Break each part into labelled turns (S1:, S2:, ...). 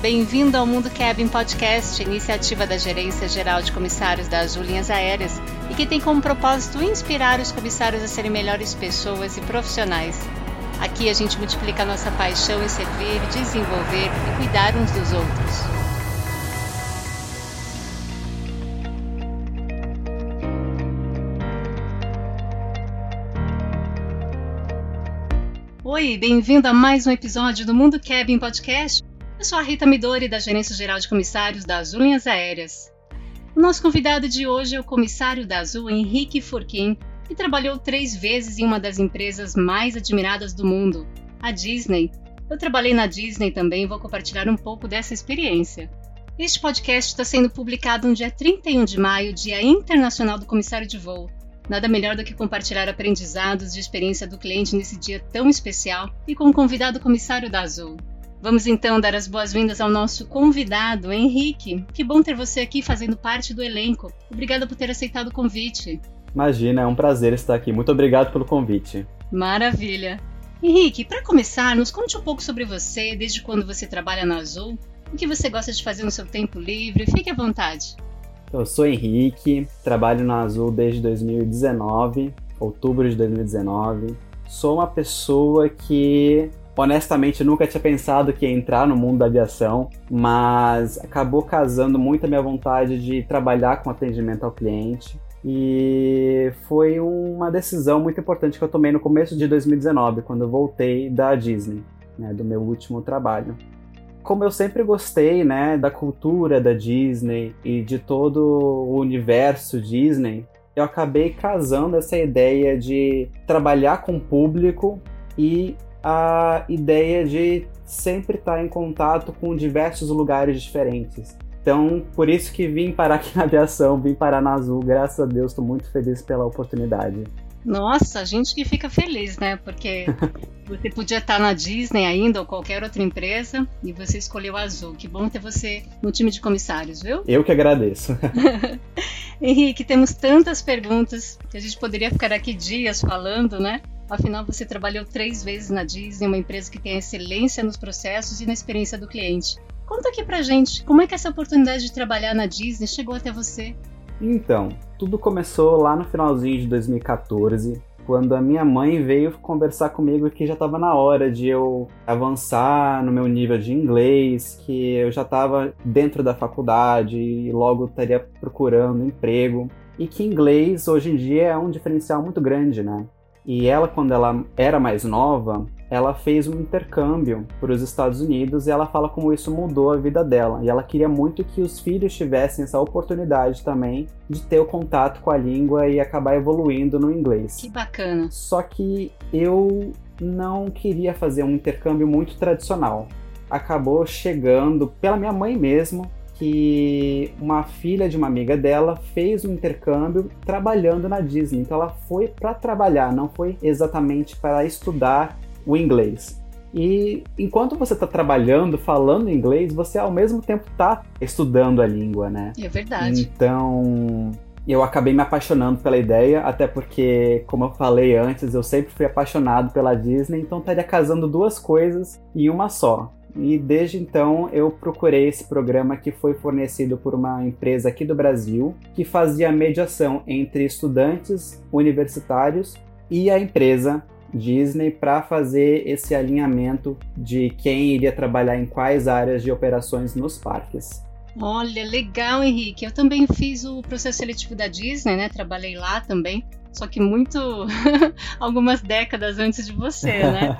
S1: bem-vindo ao Mundo Cabin Podcast, iniciativa da Gerência Geral de Comissários das Linhas Aéreas e que tem como propósito inspirar os comissários a serem melhores pessoas e profissionais. Aqui a gente multiplica a nossa paixão em servir, desenvolver e cuidar uns dos outros. Oi, bem-vindo a mais um episódio do Mundo Cabin Podcast. Eu sou a Rita Midori, da Gerência Geral de Comissários da Azul Linhas Aéreas. O nosso convidado de hoje é o comissário da Azul, Henrique Furquim, que trabalhou três vezes em uma das empresas mais admiradas do mundo, a Disney. Eu trabalhei na Disney também e vou compartilhar um pouco dessa experiência. Este podcast está sendo publicado no dia 31 de maio, Dia Internacional do Comissário de Voo. Nada melhor do que compartilhar aprendizados de experiência do cliente nesse dia tão especial e com o convidado comissário da Azul. Vamos então dar as boas-vindas ao nosso convidado, Henrique. Que bom ter você aqui fazendo parte do elenco. Obrigada por ter aceitado o convite.
S2: Imagina, é um prazer estar aqui. Muito obrigado pelo convite.
S1: Maravilha. Henrique, para começar, nos conte um pouco sobre você, desde quando você trabalha na Azul, o que você gosta de fazer no seu tempo livre. Fique à vontade.
S2: Eu sou Henrique, trabalho na Azul desde 2019, outubro de 2019. Sou uma pessoa que honestamente nunca tinha pensado que ia entrar no mundo da aviação, mas acabou casando muito a minha vontade de trabalhar com atendimento ao cliente. E foi uma decisão muito importante que eu tomei no começo de 2019, quando eu voltei da Disney, né, do meu último trabalho como eu sempre gostei, né, da cultura da Disney e de todo o universo Disney, eu acabei casando essa ideia de trabalhar com o público e a ideia de sempre estar em contato com diversos lugares diferentes. Então, por isso que vim parar aqui na aviação, vim parar na Azul, graças a Deus, estou muito feliz pela oportunidade.
S1: Nossa, a gente que fica feliz, né? Porque você podia estar na Disney ainda ou qualquer outra empresa e você escolheu a Azul. Que bom ter você no time de comissários, viu?
S2: Eu que agradeço.
S1: Henrique, temos tantas perguntas que a gente poderia ficar aqui dias falando, né? Afinal, você trabalhou três vezes na Disney, uma empresa que tem excelência nos processos e na experiência do cliente. Conta aqui pra gente, como é que essa oportunidade de trabalhar na Disney chegou até você?
S2: Então, tudo começou lá no finalzinho de 2014, quando a minha mãe veio conversar comigo que já estava na hora de eu avançar no meu nível de inglês, que eu já estava dentro da faculdade e logo estaria procurando emprego, e que inglês hoje em dia é um diferencial muito grande, né? E ela, quando ela era mais nova, ela fez um intercâmbio para os Estados Unidos e ela fala como isso mudou a vida dela. E ela queria muito que os filhos tivessem essa oportunidade também de ter o contato com a língua e acabar evoluindo no inglês.
S1: Que bacana.
S2: Só que eu não queria fazer um intercâmbio muito tradicional. Acabou chegando pela minha mãe mesmo que uma filha de uma amiga dela fez um intercâmbio trabalhando na Disney. Então ela foi para trabalhar, não foi exatamente para estudar o inglês. E enquanto você está trabalhando, falando inglês, você ao mesmo tempo está estudando a língua, né?
S1: É verdade.
S2: Então, eu acabei me apaixonando pela ideia, até porque, como eu falei antes, eu sempre fui apaixonado pela Disney, então estaria casando duas coisas em uma só. E desde então eu procurei esse programa que foi fornecido por uma empresa aqui do Brasil que fazia mediação entre estudantes universitários e a empresa Disney para fazer esse alinhamento de quem iria trabalhar em quais áreas de operações nos parques.
S1: Olha, legal, Henrique. Eu também fiz o processo seletivo da Disney, né? Trabalhei lá também só que muito algumas décadas antes de você, né?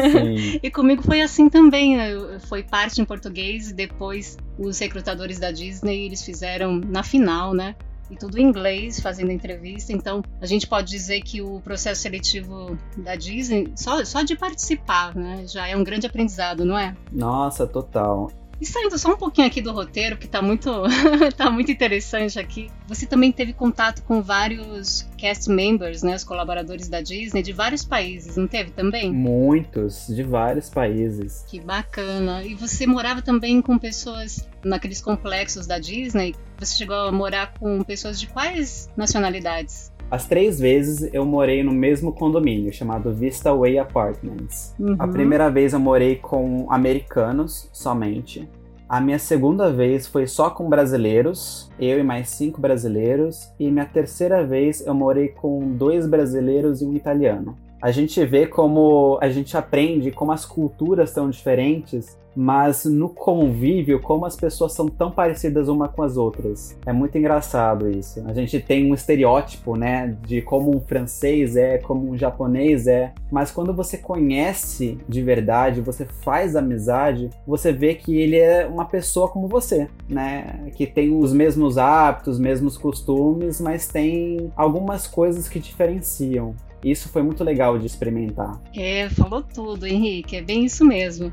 S1: e comigo foi assim também. Foi parte em português e depois os recrutadores da Disney eles fizeram na final, né? E tudo em inglês, fazendo entrevista. Então, a gente pode dizer que o processo seletivo da Disney, só, só de participar, né, já é um grande aprendizado, não é?
S2: Nossa, total.
S1: E saindo só um pouquinho aqui do roteiro, que tá muito, tá muito interessante aqui. Você também teve contato com vários cast members, né, os colaboradores da Disney de vários países, não teve também?
S2: Muitos, de vários países.
S1: Que bacana. E você morava também com pessoas naqueles complexos da Disney? Você chegou a morar com pessoas de quais nacionalidades?
S2: As três vezes eu morei no mesmo condomínio, chamado Vista Way Apartments. Uhum. A primeira vez eu morei com americanos somente. A minha segunda vez foi só com brasileiros, eu e mais cinco brasileiros, e minha terceira vez eu morei com dois brasileiros e um italiano a gente vê como a gente aprende como as culturas são diferentes, mas no convívio, como as pessoas são tão parecidas uma com as outras. É muito engraçado isso. A gente tem um estereótipo, né, de como um francês é, como um japonês é, mas quando você conhece de verdade, você faz amizade, você vê que ele é uma pessoa como você, né, que tem os mesmos hábitos, os mesmos costumes, mas tem algumas coisas que diferenciam. Isso foi muito legal de experimentar.
S1: É, falou tudo, Henrique. É bem isso mesmo.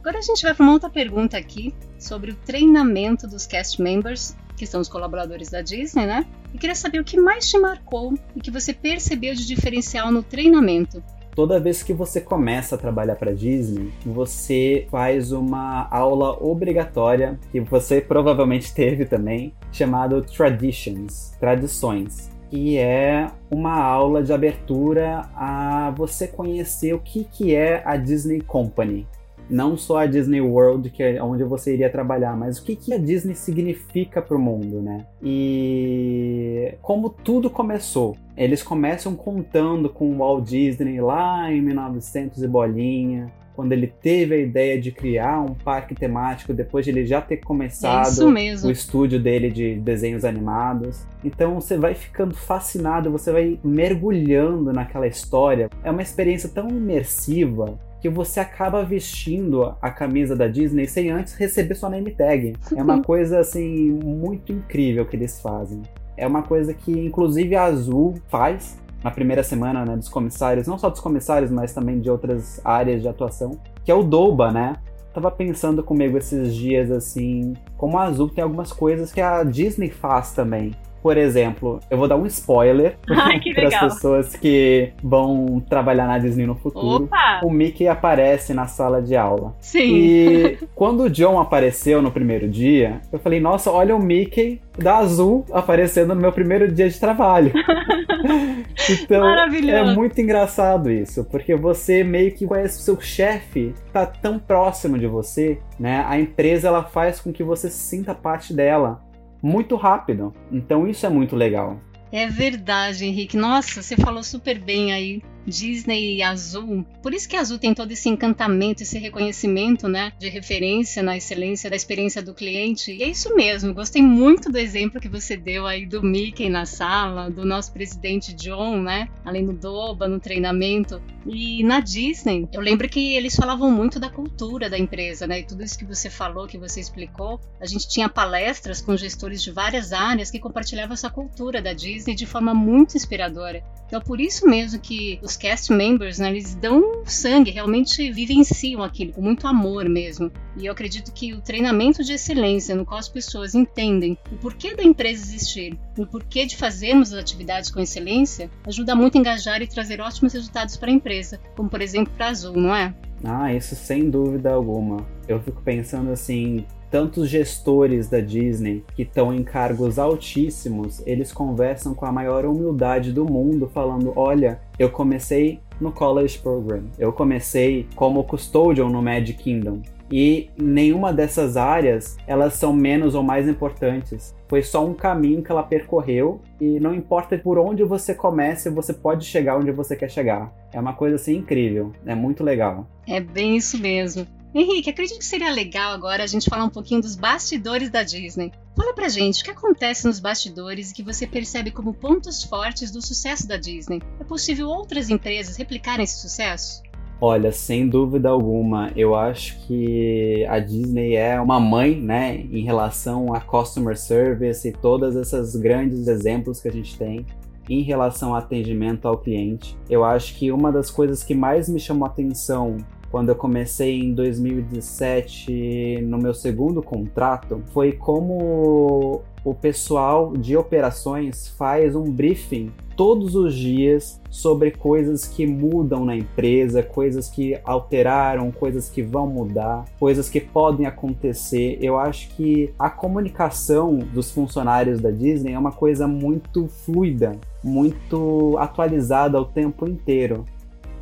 S1: Agora a gente vai para uma outra pergunta aqui sobre o treinamento dos cast members, que são os colaboradores da Disney, né? E queria saber o que mais te marcou e que você percebeu de diferencial no treinamento
S2: toda vez que você começa a trabalhar para Disney, você faz uma aula obrigatória que você provavelmente teve também, chamado Traditions, tradições que é uma aula de abertura a você conhecer o que, que é a Disney Company não só a Disney World, que é onde você iria trabalhar, mas o que, que a Disney significa para o mundo, né? E como tudo começou. Eles começam contando com o Walt Disney lá em 1900 e bolinha, quando ele teve a ideia de criar um parque temático depois de ele já ter começado
S1: é
S2: o estúdio dele de desenhos animados. Então você vai ficando fascinado, você vai mergulhando naquela história. É uma experiência tão imersiva que você acaba vestindo a camisa da Disney sem antes receber sua name tag. É uma coisa assim muito incrível que eles fazem. É uma coisa que inclusive a Azul faz na primeira semana né, dos comissários, não só dos comissários, mas também de outras áreas de atuação, que é o Douba, né? Tava pensando comigo esses dias assim, como a Azul tem algumas coisas que a Disney faz também. Por exemplo, eu vou dar um spoiler para as pessoas que vão trabalhar na Disney no futuro.
S1: Opa!
S2: O Mickey aparece na sala de aula.
S1: Sim.
S2: E quando o John apareceu no primeiro dia, eu falei: Nossa, olha o Mickey da Azul aparecendo no meu primeiro dia de trabalho. então, é muito engraçado isso, porque você meio que conhece o seu chefe, tá tão próximo de você, né? A empresa ela faz com que você se sinta parte dela muito rápido. Então isso é muito legal.
S1: É verdade, Henrique. Nossa, você falou super bem aí Disney e Azul. Por isso que Azul tem todo esse encantamento, esse reconhecimento, né, de referência na excelência da experiência do cliente. E é isso mesmo. Gostei muito do exemplo que você deu aí do Mickey na sala, do nosso presidente John, né, além do Doba no treinamento. E na Disney, eu lembro que eles falavam muito da cultura da empresa, né? E tudo isso que você falou, que você explicou, a gente tinha palestras com gestores de várias áreas que compartilhavam essa cultura da Disney de forma muito inspiradora. Então, por isso mesmo que os cast members, né, eles dão sangue, realmente vivenciam aquilo com muito amor mesmo. E eu acredito que o treinamento de excelência, no qual as pessoas entendem o porquê da empresa existir, o porquê de fazermos as atividades com excelência, ajuda muito a engajar e trazer ótimos resultados para a empresa, como por exemplo para a Azul, não é?
S2: Ah, isso sem dúvida alguma. Eu fico pensando assim, tantos gestores da Disney que estão em cargos altíssimos, eles conversam com a maior humildade do mundo, falando: olha, eu comecei no College Program, eu comecei como custodian no Magic Kingdom. E nenhuma dessas áreas elas são menos ou mais importantes. Foi só um caminho que ela percorreu e não importa por onde você comece, você pode chegar onde você quer chegar. É uma coisa assim incrível, é muito legal.
S1: É bem isso mesmo. Henrique, acredito que seria legal agora a gente falar um pouquinho dos bastidores da Disney. Fala pra gente o que acontece nos bastidores e que você percebe como pontos fortes do sucesso da Disney. É possível outras empresas replicarem esse sucesso?
S2: Olha, sem dúvida alguma, eu acho que a Disney é uma mãe, né, em relação a customer service e todas essas grandes exemplos que a gente tem em relação ao atendimento ao cliente. Eu acho que uma das coisas que mais me chamou a atenção quando eu comecei em 2017 no meu segundo contrato foi como o pessoal de operações faz um briefing todos os dias sobre coisas que mudam na empresa, coisas que alteraram, coisas que vão mudar, coisas que podem acontecer. Eu acho que a comunicação dos funcionários da Disney é uma coisa muito fluida, muito atualizada o tempo inteiro.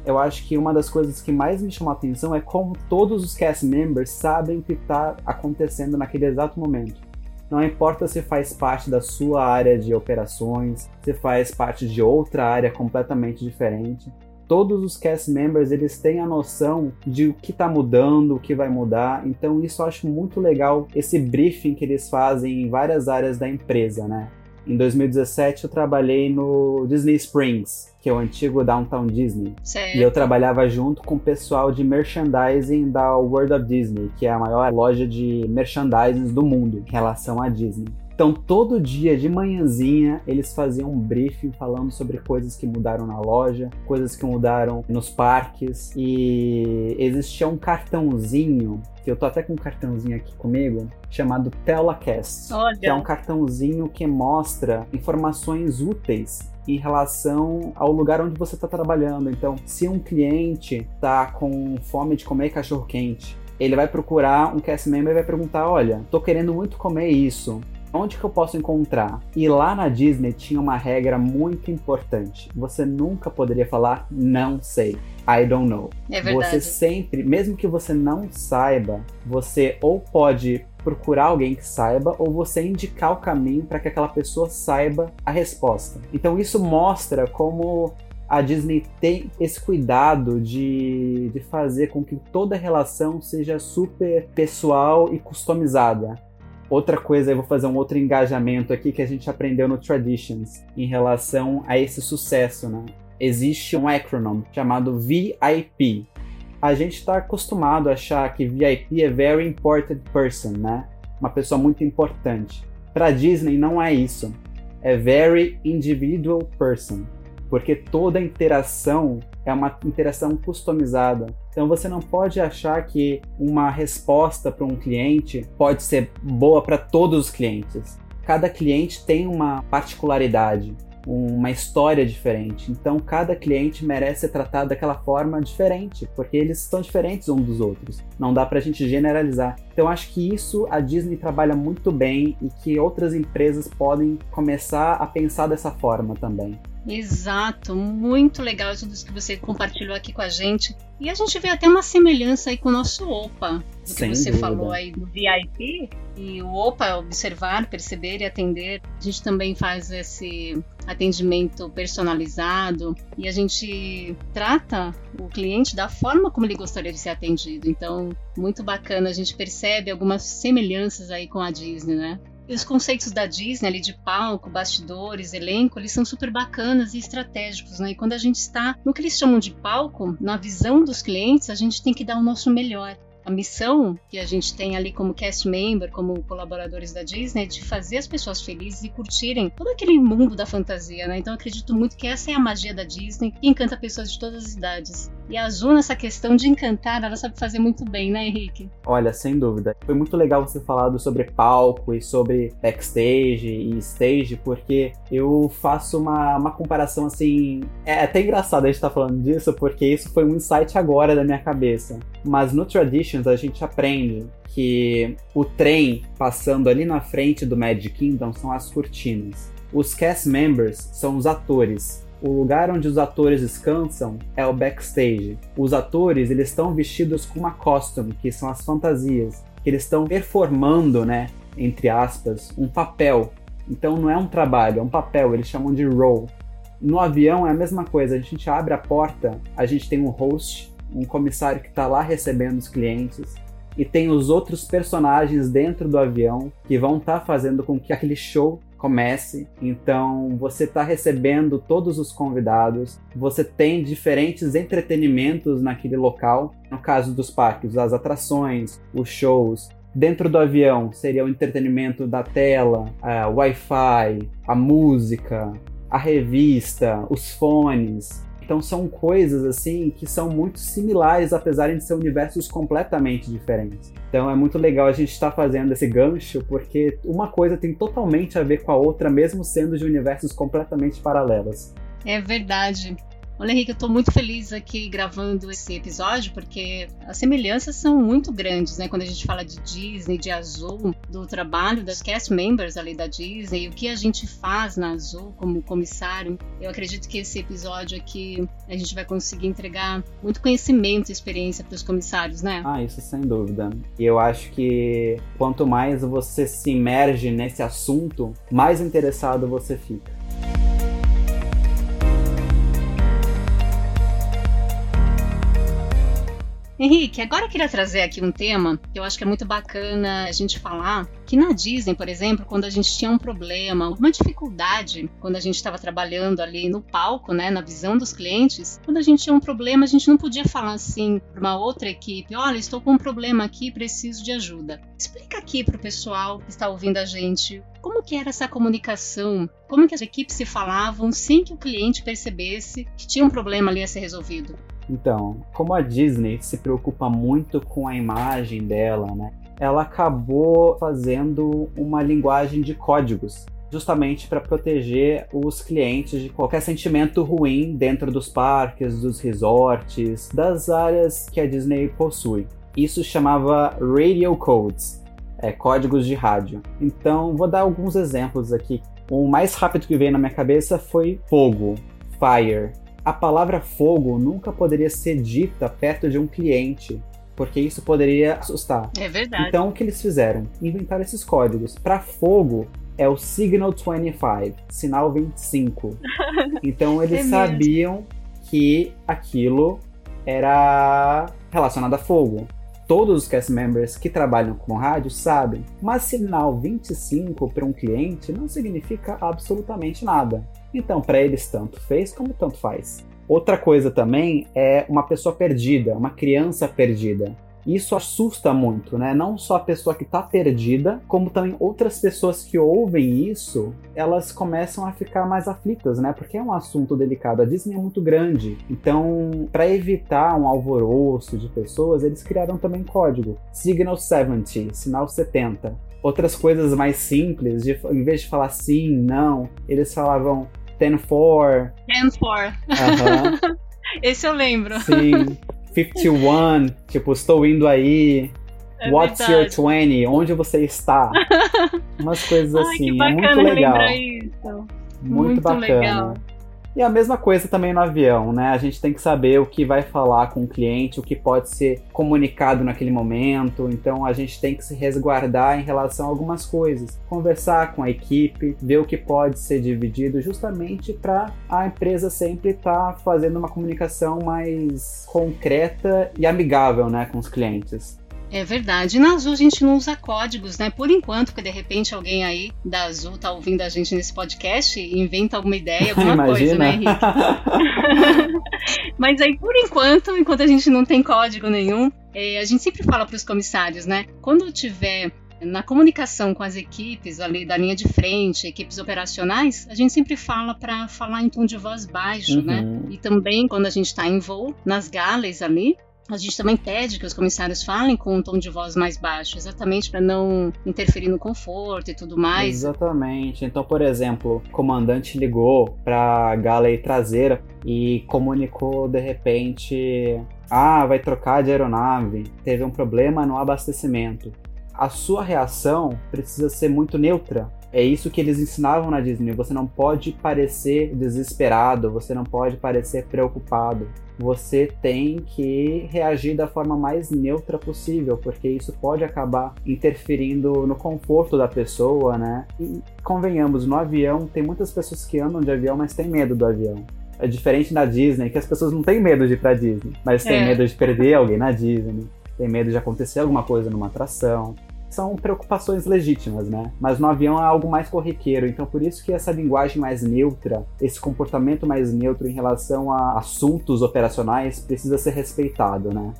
S2: Eu acho que uma das coisas que mais me chamou a atenção é como todos os cast members sabem o que está acontecendo naquele exato momento. Não importa se faz parte da sua área de operações, se faz parte de outra área completamente diferente. Todos os cast members eles têm a noção de o que está mudando, o que vai mudar. Então isso eu acho muito legal esse briefing que eles fazem em várias áreas da empresa, né? Em 2017 eu trabalhei no Disney Springs, que é o antigo Downtown Disney.
S1: Certo.
S2: E eu trabalhava junto com o pessoal de merchandising da World of Disney, que é a maior loja de merchandising do mundo em relação à Disney. Então, todo dia de manhãzinha, eles faziam um briefing falando sobre coisas que mudaram na loja, coisas que mudaram nos parques. E existia um cartãozinho, que eu tô até com um cartãozinho aqui comigo, chamado Telacast.
S1: Olha.
S2: Que é um cartãozinho que mostra informações úteis em relação ao lugar onde você está trabalhando. Então, se um cliente está com fome de comer cachorro quente, ele vai procurar um cast member e vai perguntar: Olha, tô querendo muito comer isso. Onde que eu posso encontrar? E lá na Disney tinha uma regra muito importante. Você nunca poderia falar não sei. I don't know.
S1: É verdade.
S2: Você sempre, mesmo que você não saiba, você ou pode procurar alguém que saiba ou você indicar o caminho para que aquela pessoa saiba a resposta. Então isso mostra como a Disney tem esse cuidado de, de fazer com que toda relação seja super pessoal e customizada. Outra coisa, eu vou fazer um outro engajamento aqui que a gente aprendeu no Traditions em relação a esse sucesso, né? Existe um acronym chamado VIP. A gente está acostumado a achar que VIP é Very Important Person, né? Uma pessoa muito importante. Para Disney não é isso. É Very Individual Person porque toda interação é uma interação customizada. Então você não pode achar que uma resposta para um cliente pode ser boa para todos os clientes. Cada cliente tem uma particularidade, uma história diferente. Então cada cliente merece ser tratado daquela forma diferente, porque eles são diferentes uns dos outros. Não dá para a gente generalizar. Então acho que isso a Disney trabalha muito bem e que outras empresas podem começar a pensar dessa forma também.
S1: Exato, muito legal tudo isso que você compartilhou aqui com a gente. E a gente vê até uma semelhança aí com o nosso OPA, do
S2: Sem
S1: que você
S2: dúvida.
S1: falou aí do VIP. E o OPA, observar, perceber e atender. A gente também faz esse atendimento personalizado e a gente trata o cliente da forma como ele gostaria de ser atendido. Então, muito bacana, a gente percebe algumas semelhanças aí com a Disney, né? E os conceitos da Disney ali de palco, bastidores, elenco, eles são super bacanas e estratégicos, né? E quando a gente está no que eles chamam de palco, na visão dos clientes, a gente tem que dar o nosso melhor. A missão que a gente tem ali como cast member, como colaboradores da Disney, é de fazer as pessoas felizes e curtirem todo aquele mundo da fantasia, né? Então acredito muito que essa é a magia da Disney que encanta pessoas de todas as idades. E a Azul, nessa questão de encantar, ela sabe fazer muito bem, né, Henrique?
S2: Olha, sem dúvida. Foi muito legal você falado sobre palco e sobre backstage e stage, porque eu faço uma, uma comparação assim. É até engraçado a gente estar falando disso, porque isso foi um insight agora da minha cabeça. Mas no Traditions a gente aprende que o trem passando ali na frente do Magic Kingdom são as cortinas. Os cast members são os atores o lugar onde os atores descansam é o backstage. Os atores eles estão vestidos com uma costume, que são as fantasias, que eles estão performando, né, entre aspas, um papel. Então não é um trabalho, é um papel, eles chamam de role. No avião é a mesma coisa, a gente abre a porta, a gente tem um host, um comissário que está lá recebendo os clientes, e tem os outros personagens dentro do avião que vão estar tá fazendo com que aquele show comece. Então você está recebendo todos os convidados, você tem diferentes entretenimentos naquele local. No caso dos parques, as atrações, os shows. Dentro do avião seria o entretenimento da tela, a Wi-Fi, a música, a revista, os fones. Então são coisas assim que são muito similares, apesar de ser universos completamente diferentes. Então é muito legal a gente estar fazendo esse gancho, porque uma coisa tem totalmente a ver com a outra, mesmo sendo de universos completamente paralelos.
S1: É verdade. Olha, Henrique, eu estou muito feliz aqui gravando esse episódio, porque as semelhanças são muito grandes, né? Quando a gente fala de Disney, de Azul, do trabalho das cast members ali da Disney, o que a gente faz na Azul como comissário. Eu acredito que esse episódio aqui a gente vai conseguir entregar muito conhecimento e experiência para os comissários, né?
S2: Ah, isso sem dúvida. E eu acho que quanto mais você se imerge nesse assunto, mais interessado você fica.
S1: Henrique, agora eu queria trazer aqui um tema que eu acho que é muito bacana a gente falar, que na Disney, por exemplo, quando a gente tinha um problema, uma dificuldade, quando a gente estava trabalhando ali no palco, né, na visão dos clientes, quando a gente tinha um problema, a gente não podia falar assim para uma outra equipe, olha, estou com um problema aqui, preciso de ajuda. Explica aqui para o pessoal que está ouvindo a gente como que era essa comunicação, como que as equipes se falavam sem que o cliente percebesse que tinha um problema ali a ser resolvido.
S2: Então, como a Disney se preocupa muito com a imagem dela, né? Ela acabou fazendo uma linguagem de códigos, justamente para proteger os clientes de qualquer sentimento ruim dentro dos parques, dos resorts, das áreas que a Disney possui. Isso chamava Radio Codes, é, códigos de rádio. Então, vou dar alguns exemplos aqui. O mais rápido que veio na minha cabeça foi fogo, fire, a palavra fogo nunca poderia ser dita perto de um cliente, porque isso poderia assustar.
S1: É verdade.
S2: Então o que eles fizeram? Inventaram esses códigos. Para fogo é o Signal 25, sinal 25. Então eles é sabiam que aquilo era relacionado a fogo. Todos os cast members que trabalham com rádio sabem, mas sinal 25 para um cliente não significa absolutamente nada. Então, para eles, tanto fez como tanto faz. Outra coisa também é uma pessoa perdida, uma criança perdida. Isso assusta muito, né? Não só a pessoa que está perdida, como também outras pessoas que ouvem isso, elas começam a ficar mais aflitas, né? Porque é um assunto delicado. A Disney é muito grande, então para evitar um alvoroço de pessoas, eles criaram também código Signal 70, sinal 70. Outras coisas mais simples, de, em vez de falar sim, não, eles falavam 10-4.
S1: 10-4. Uhum. Esse eu lembro.
S2: Sim. 51, tipo, estou indo aí. É What's verdade. your 20? Onde você está? Umas coisas assim.
S1: Ai,
S2: é muito legal.
S1: Muito,
S2: muito bacana. Legal. E a mesma coisa também no avião, né? A gente tem que saber o que vai falar com o cliente, o que pode ser comunicado naquele momento. Então a gente tem que se resguardar em relação a algumas coisas. Conversar com a equipe, ver o que pode ser dividido, justamente para a empresa sempre estar tá fazendo uma comunicação mais concreta e amigável, né, com os clientes.
S1: É verdade. Na Azul a gente não usa códigos, né? Por enquanto, porque de repente alguém aí da Azul tá ouvindo a gente nesse podcast e inventa alguma ideia, alguma coisa, né, Henrique? Mas aí, por enquanto, enquanto a gente não tem código nenhum, é, a gente sempre fala para os comissários, né? Quando tiver na comunicação com as equipes ali da linha de frente, equipes operacionais, a gente sempre fala para falar em tom de voz baixo, né? uhum. né? E também quando a gente está em voo, nas galas ali, a gente também pede que os comissários falem com um tom de voz mais baixo, exatamente para não interferir no conforto e tudo mais.
S2: Exatamente. Então, por exemplo, o comandante ligou para a galley traseira e comunicou de repente: "Ah, vai trocar de aeronave, teve um problema no abastecimento". A sua reação precisa ser muito neutra, é isso que eles ensinavam na Disney. Você não pode parecer desesperado, você não pode parecer preocupado. Você tem que reagir da forma mais neutra possível, porque isso pode acabar interferindo no conforto da pessoa, né? E convenhamos, no avião tem muitas pessoas que andam de avião, mas têm medo do avião. É diferente da Disney, que as pessoas não têm medo de ir pra Disney, mas têm é. medo de perder alguém na Disney, tem medo de acontecer alguma coisa numa atração são preocupações legítimas, né? Mas no avião é algo mais corriqueiro, então por isso que essa linguagem mais neutra, esse comportamento mais neutro em relação a assuntos operacionais precisa ser respeitado, né?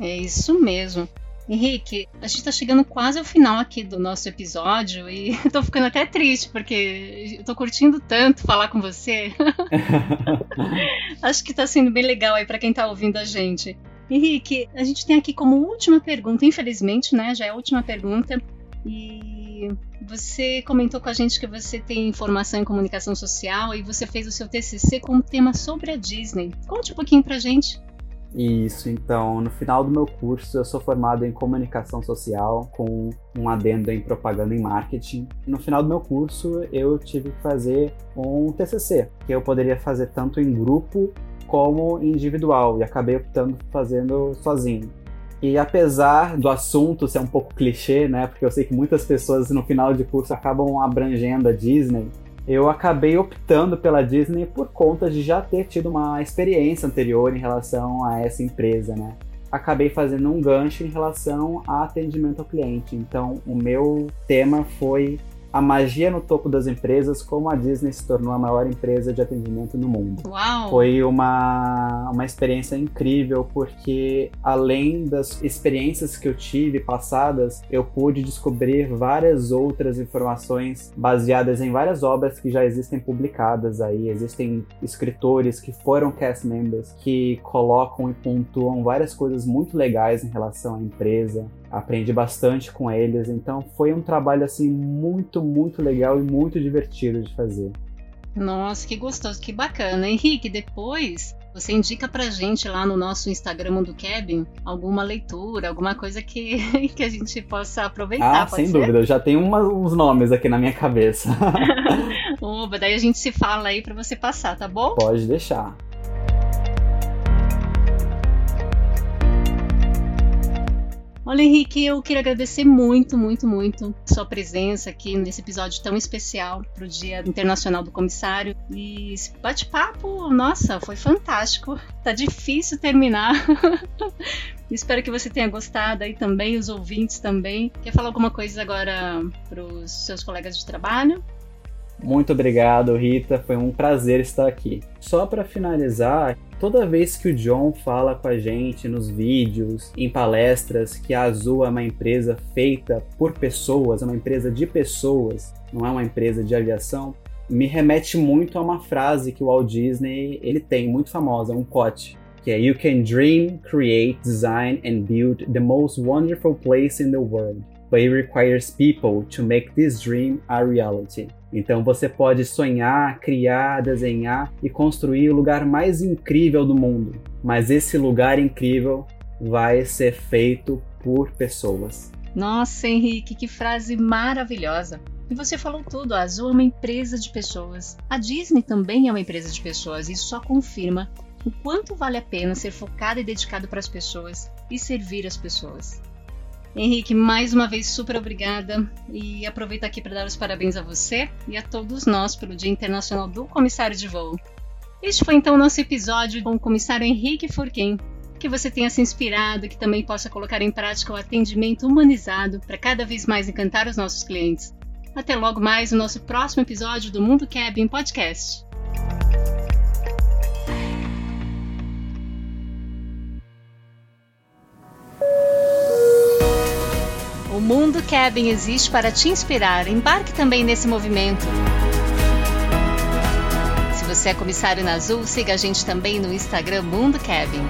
S1: É isso mesmo. Henrique, a gente tá chegando quase ao final aqui do nosso episódio e tô ficando até triste porque eu tô curtindo tanto falar com você. Acho que tá sendo bem legal aí para quem tá ouvindo a gente. Henrique, a gente tem aqui como última pergunta, infelizmente, né? Já é a última pergunta. E você comentou com a gente que você tem formação em comunicação social e você fez o seu TCC com um tema sobre a Disney. Conte um pouquinho pra gente.
S2: Isso, então, no final do meu curso, eu sou formado em comunicação social, com um adendo em propaganda e marketing. No final do meu curso, eu tive que fazer um TCC, que eu poderia fazer tanto em grupo como individual, e acabei optando fazendo sozinho. E apesar do assunto ser um pouco clichê, né, porque eu sei que muitas pessoas no final de curso acabam abrangendo a Disney, eu acabei optando pela Disney por conta de já ter tido uma experiência anterior em relação a essa empresa, né? Acabei fazendo um gancho em relação a atendimento ao cliente. Então, o meu tema foi a magia no topo das empresas, como a Disney se tornou a maior empresa de atendimento no mundo.
S1: Uau!
S2: Foi uma, uma experiência incrível, porque além das experiências que eu tive passadas, eu pude descobrir várias outras informações baseadas em várias obras que já existem publicadas aí. Existem escritores que foram cast members que colocam e pontuam várias coisas muito legais em relação à empresa aprendi bastante com eles, então foi um trabalho assim muito, muito legal e muito divertido de fazer.
S1: Nossa, que gostoso, que bacana. Henrique, depois você indica pra gente lá no nosso Instagram Mundo Cabin alguma leitura, alguma coisa que, que a gente possa aproveitar.
S2: Ah, sem ser? dúvida, eu já tenho uma, uns nomes aqui na minha cabeça.
S1: Oba, daí a gente se fala aí para você passar, tá bom?
S2: Pode deixar.
S1: Olha, Henrique, eu queria agradecer muito, muito, muito sua presença aqui nesse episódio tão especial para o Dia Internacional do Comissário. E esse bate-papo, nossa, foi fantástico. Tá difícil terminar. Espero que você tenha gostado aí também, os ouvintes também. Quer falar alguma coisa agora para os seus colegas de trabalho?
S2: Muito obrigado, Rita. Foi um prazer estar aqui. Só para finalizar, toda vez que o John fala com a gente nos vídeos, em palestras, que a Azul é uma empresa feita por pessoas, é uma empresa de pessoas, não é uma empresa de aviação, me remete muito a uma frase que o Walt Disney ele tem muito famosa, um cote, que é You can dream, create, design and build the most wonderful place in the world, but it requires people to make this dream a reality. Então você pode sonhar, criar, desenhar e construir o lugar mais incrível do mundo, mas esse lugar incrível vai ser feito por pessoas.
S1: Nossa, Henrique, que frase maravilhosa! E você falou tudo, a Azul é uma empresa de pessoas. A Disney também é uma empresa de pessoas, isso só confirma o quanto vale a pena ser focado e dedicado para as pessoas e servir as pessoas. Henrique, mais uma vez super obrigada e aproveito aqui para dar os parabéns a você e a todos nós pelo Dia Internacional do Comissário de Voo. Este foi então o nosso episódio com o comissário Henrique Furquim. Que você tenha se inspirado e que também possa colocar em prática o atendimento humanizado para cada vez mais encantar os nossos clientes. Até logo mais no nosso próximo episódio do Mundo Cabin Podcast. O Mundo Cabin existe para te inspirar. Embarque também nesse movimento. Se você é comissário na Azul, siga a gente também no Instagram Mundo Cabin.